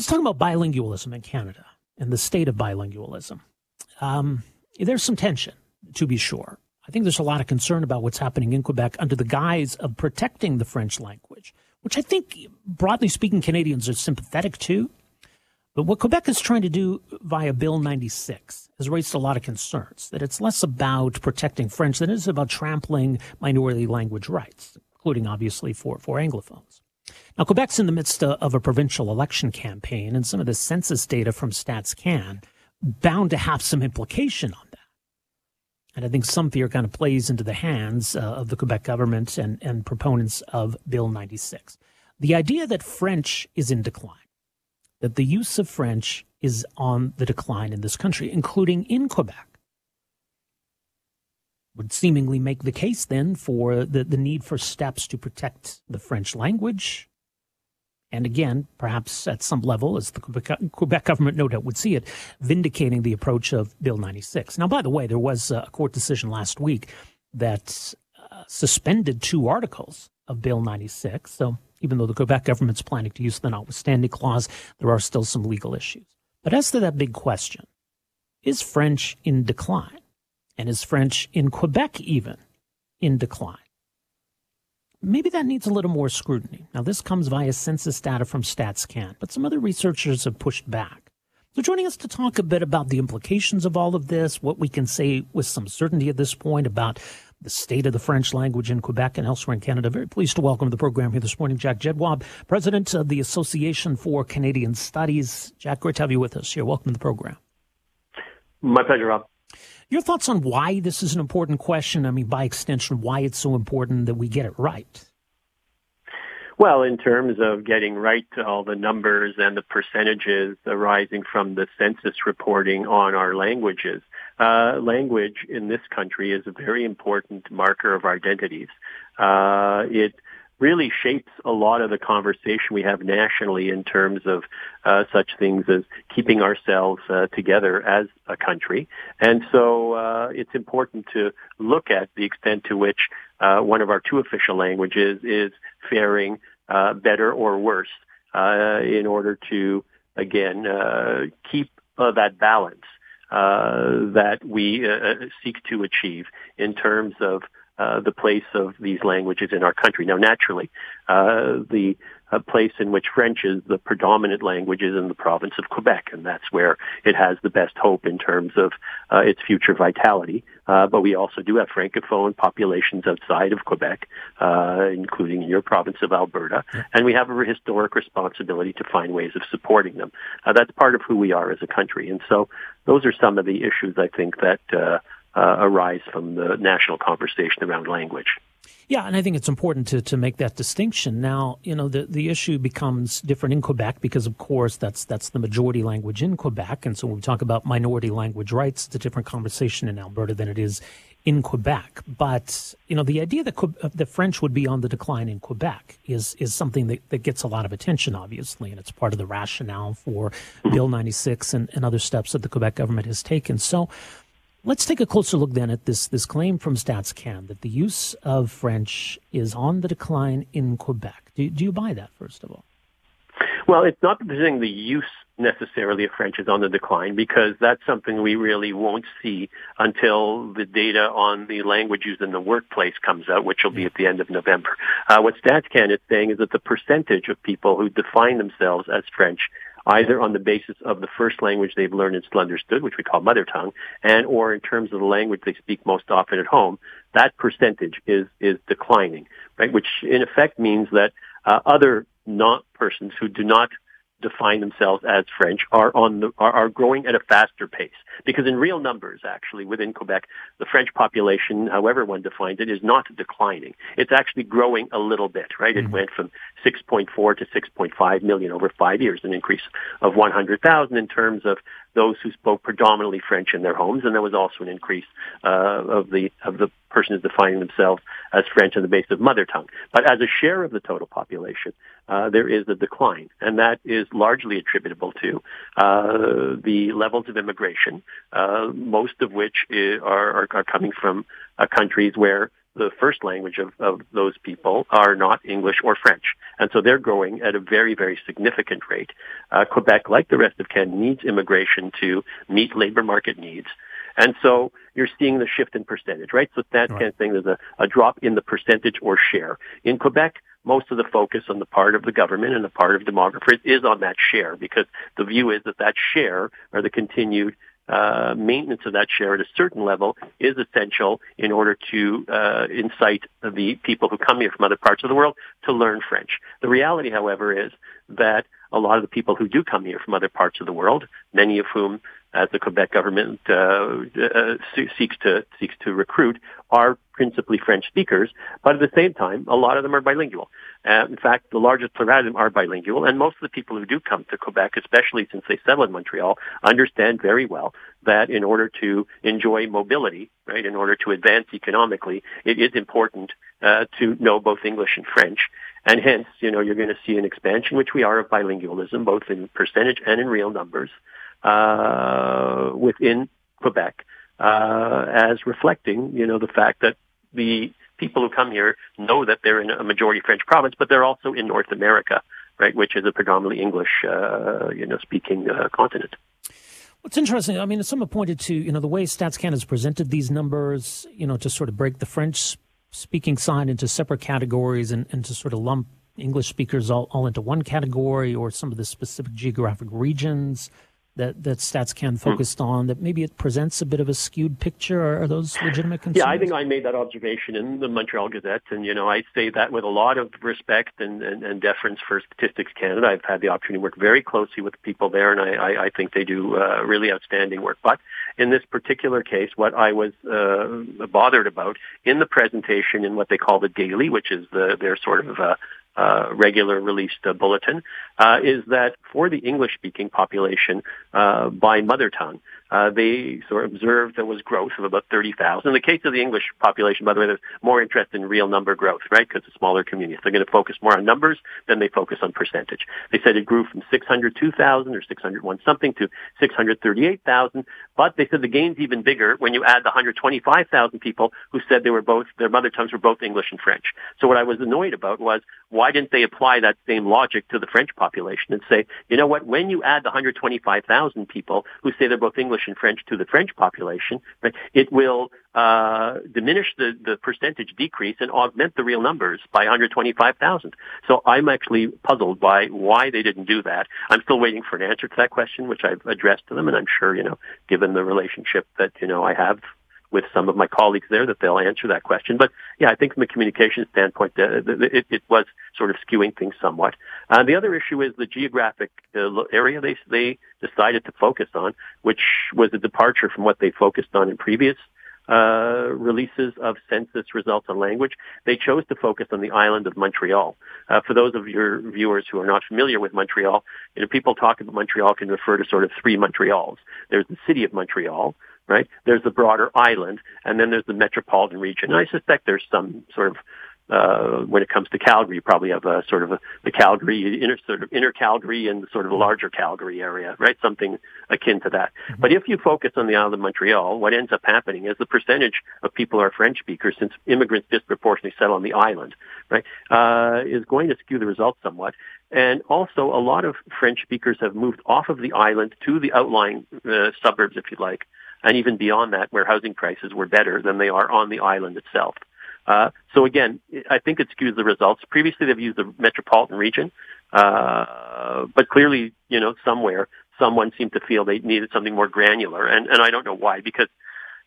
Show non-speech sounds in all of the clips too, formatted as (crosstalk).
Let's talk about bilingualism in Canada and the state of bilingualism. Um, there's some tension, to be sure. I think there's a lot of concern about what's happening in Quebec under the guise of protecting the French language, which I think, broadly speaking, Canadians are sympathetic to. But what Quebec is trying to do via Bill 96 has raised a lot of concerns that it's less about protecting French than it is about trampling minority language rights, including obviously for, for Anglophones. Now, Quebec's in the midst of a provincial election campaign, and some of the census data from StatsCan bound to have some implication on that. And I think some fear kind of plays into the hands uh, of the Quebec government and, and proponents of Bill 96. The idea that French is in decline, that the use of French is on the decline in this country, including in Quebec, would seemingly make the case then for the, the need for steps to protect the French language. And again, perhaps at some level, as the Quebec, government no doubt would see it, vindicating the approach of Bill 96. Now, by the way, there was a court decision last week that uh, suspended two articles of Bill 96. So even though the Quebec government's planning to use the notwithstanding clause, there are still some legal issues. But as to that big question, is French in decline? And is French in Quebec even in decline? Maybe that needs a little more scrutiny. Now, this comes via census data from StatsCan, but some other researchers have pushed back. So, joining us to talk a bit about the implications of all of this, what we can say with some certainty at this point about the state of the French language in Quebec and elsewhere in Canada. Very pleased to welcome to the program here this morning Jack Jedwab, President of the Association for Canadian Studies. Jack, great to have you with us here. Welcome to the program. My pleasure, Rob. Your thoughts on why this is an important question? I mean, by extension, why it's so important that we get it right? Well, in terms of getting right to all the numbers and the percentages arising from the census reporting on our languages, uh, language in this country is a very important marker of identities. Uh, it really shapes a lot of the conversation we have nationally in terms of uh, such things as keeping ourselves uh, together as a country. And so uh, it's important to look at the extent to which uh, one of our two official languages is faring uh, better or worse uh, in order to, again, keep that balance that we seek to achieve in terms of uh, the place of these languages in our country. Now, naturally, uh, the uh, place in which French is the predominant language is in the province of Quebec, and that's where it has the best hope in terms of uh, its future vitality. Uh, but we also do have francophone populations outside of Quebec, including in your province of Alberta, and we have a historic responsibility to find ways of supporting them. that's part of who we are as a country, and so those are some of the issues I think that uh, arise from the national conversation around language. Yeah, and I think it's important to, to make that distinction. Now, you know, the, the issue becomes different in Quebec because, of course, that's that's the majority language in Quebec. And so when we talk about minority language rights, it's a different conversation in Alberta than it is in Quebec. But, you know, the idea that the French would be on the decline in Quebec is, is something that, that gets a lot of attention, obviously. And it's part of the rationale for Bill 96 and, and other steps that the Quebec government has taken. So, Let's take a closer look then at this, this claim from StatsCan that the use of French is on the decline in Quebec. Do, do you buy that, first of all? Well, it's not saying the use necessarily of French is on the decline because that's something we really won't see until the data on the language used in the workplace comes out, which will be at the end of November. Uh, what StatsCan is saying is that the percentage of people who define themselves as French either on the basis of the first language they've learned and still understood, which we call mother tongue, and or in terms of the language they speak most often at home, that percentage is is declining, right? Which in effect means that uh, other not persons who do not define themselves as French are on the are, are growing at a faster pace. Because in real numbers actually within Quebec the French population however one defines it is not declining. It's actually growing a little bit right? Mm-hmm. it went from 6.4 to 6.5 million over 5 years an increase of 100,000 in terms of those who spoke predominantly French in their homes, and there was also an increase uh, of the of the persons defining themselves as French on the basis of mother tongue. But as a share of the total population, uh, there is a decline, and that is largely attributable to uh, the levels of immigration, uh, most of which are, are, are coming from uh, countries where the first language of, of those people are not English or French. And so they're growing at a very, very significant rate. Uh, Quebec, like the rest of Canada, needs immigration to meet labor market needs. And so you're seeing the shift in percentage, right? So that right. kind of thing, there's a, a drop in the percentage or share. In Quebec, most of the focus on the part of the government and the part of demographers is on that share because the view is that that share or the continued uh, maintenance of that share at a certain level is essential in order to uh, incite the people who come here from other parts of the world to learn French. The reality, however, is that a lot of the people who do come here from other parts of the world, many of whom as the Quebec government uh, uh, seeks to seeks to recruit are principally French speakers, but at the same time, a lot of them are bilingual. Uh, in fact, the largest plurality of them are bilingual, and most of the people who do come to Quebec, especially since they settle in Montreal, understand very well that in order to enjoy mobility, right, in order to advance economically, it is important uh, to know both English and French. And hence, you know, you're going to see an expansion, which we are, of bilingualism, both in percentage and in real numbers uh, within Quebec uh, as reflecting, you know, the fact that the people who come here know that they're in a majority French province, but they're also in North America, right, which is a predominantly English, uh, you know, speaking uh, continent. What's interesting, I mean, someone pointed to, you know, the way Stats Canada has presented these numbers, you know, to sort of break the French speaking side into separate categories and, and to sort of lump English speakers all, all into one category or some of the specific geographic regions that that StatsCan hmm. focused on that maybe it presents a bit of a skewed picture? Are, are, those legitimate concerns? Yeah, I think I made that observation in the Montreal Gazette, and you know I say that with a lot of respect and, and, and deference for Statistics Canada. I've had the opportunity to work very closely with the people there, and I, I, I think they do uh, really outstanding work. But in this particular case, what I was uh, bothered about in the presentation in what they call the daily, which is the, their sort of uh, uh, regular released uh, bulletin, uh, is that for the English-speaking population uh, by mother tongue, uh, they sort of observed there was growth of about 30,000. In the case of the English population, by the way, there's more interest in real number growth, right? Because it's a smaller communities. They're going to focus more on numbers than they focus on percentage. They said it grew from 602,000 or 601 something to 638,000. But they said the gain's even bigger when you add the 125,000 people who said they were both, their mother tongues were both English and French. So what I was annoyed about was why didn't they apply that same logic to the French population and say, you know what, when you add the 125,000 people who say they're both English and French to the French population, it will uh, diminish the, the percentage decrease and augment the real numbers by 125,000. So I'm actually puzzled by why they didn't do that. I'm still waiting for an answer to that question, which I've addressed to them, and I'm sure, you know, given the relationship that, you know, I have with some of my colleagues there that they'll answer that question. But yeah, I think from a communication standpoint, it, it was sort of skewing things somewhat. Uh, the other issue is the geographic uh, area they they decided to focus on, which was a departure from what they focused on in previous uh, releases of census results on language. They chose to focus on the island of Montreal. Uh, for those of your viewers who are not familiar with Montreal, you know, people talk about Montreal can refer to sort of three Montreals. There's the city of Montreal, right? There's the broader island, and then there's the metropolitan region. And I suspect there's some sort of uh, when it comes to Calgary, you probably have a sort of a, the Calgary inner sort of inner Calgary and sort of a larger Calgary area, right? Something akin to that. Mm-hmm. But if you focus on the island of Montreal, what ends up happening is the percentage of people are French speakers, since immigrants disproportionately settle on the island, right, uh, is going to skew the results somewhat. And also, a lot of French speakers have moved off of the island to the outlying uh, suburbs, if you like, and even beyond that, where housing prices were better than they are on the island itself. Uh, so again, I think it skews the results. Previously, they've used the metropolitan region, uh, but clearly, you know, somewhere someone seemed to feel they needed something more granular, and and I don't know why because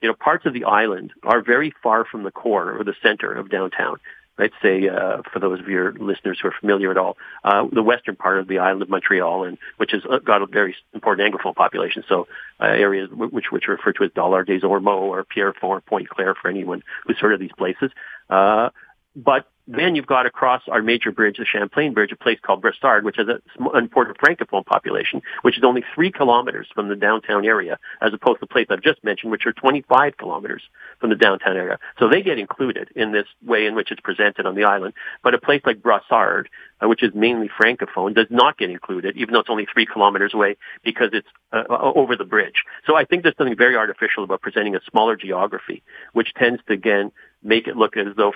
you know parts of the island are very far from the core or the center of downtown let's say, uh, for those of your listeners who are familiar at all, uh, the western part of the island of Montreal, and which has uh, got a very important anglophone population. So uh, areas which which are referred to as Dollard des Ormeaux or Pierrefonds, Pointe Claire for anyone who's heard of these places. Uh, but then you've got across our major bridge, the Champlain Bridge, a place called Brossard, which has a, an important francophone population, which is only three kilometers from the downtown area, as opposed to the place I've just mentioned, which are 25 kilometers from the downtown area. So they get included in this way in which it's presented on the island. But a place like Brossard, uh, which is mainly francophone, does not get included, even though it's only three kilometers away, because it's uh, over the bridge. So I think there's something very artificial about presenting a smaller geography, which tends to again make it look as though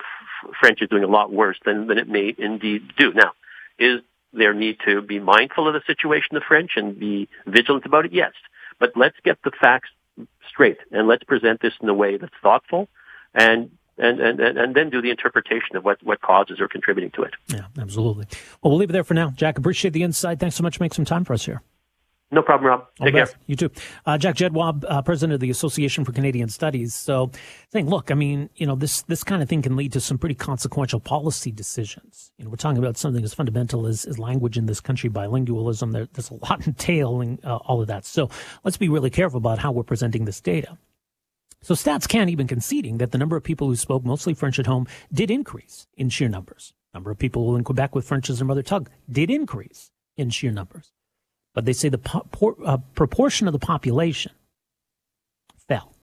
French is doing a lot worse than, than it may indeed do. Now, is there need to be mindful of the situation of French and be vigilant about it? Yes. But let's get the facts straight and let's present this in a way that's thoughtful and and, and, and then do the interpretation of what, what causes are contributing to it. Yeah, absolutely. Well, we'll leave it there for now. Jack, appreciate the insight. Thanks so much for making some time for us here. No problem, Rob. Take care. You too. Uh, Jack Jedwab, uh, president of the Association for Canadian Studies. So saying, look, I mean, you know, this, this kind of thing can lead to some pretty consequential policy decisions. You know, we're talking about something as fundamental as, as language in this country, bilingualism. There, there's a lot (laughs) entailing uh, all of that. So let's be really careful about how we're presenting this data. So StatsCan even conceding that the number of people who spoke mostly French at home did increase in sheer numbers. Number of people in Quebec with French as their mother tongue did increase in sheer numbers but they say the po- por- uh, proportion of the population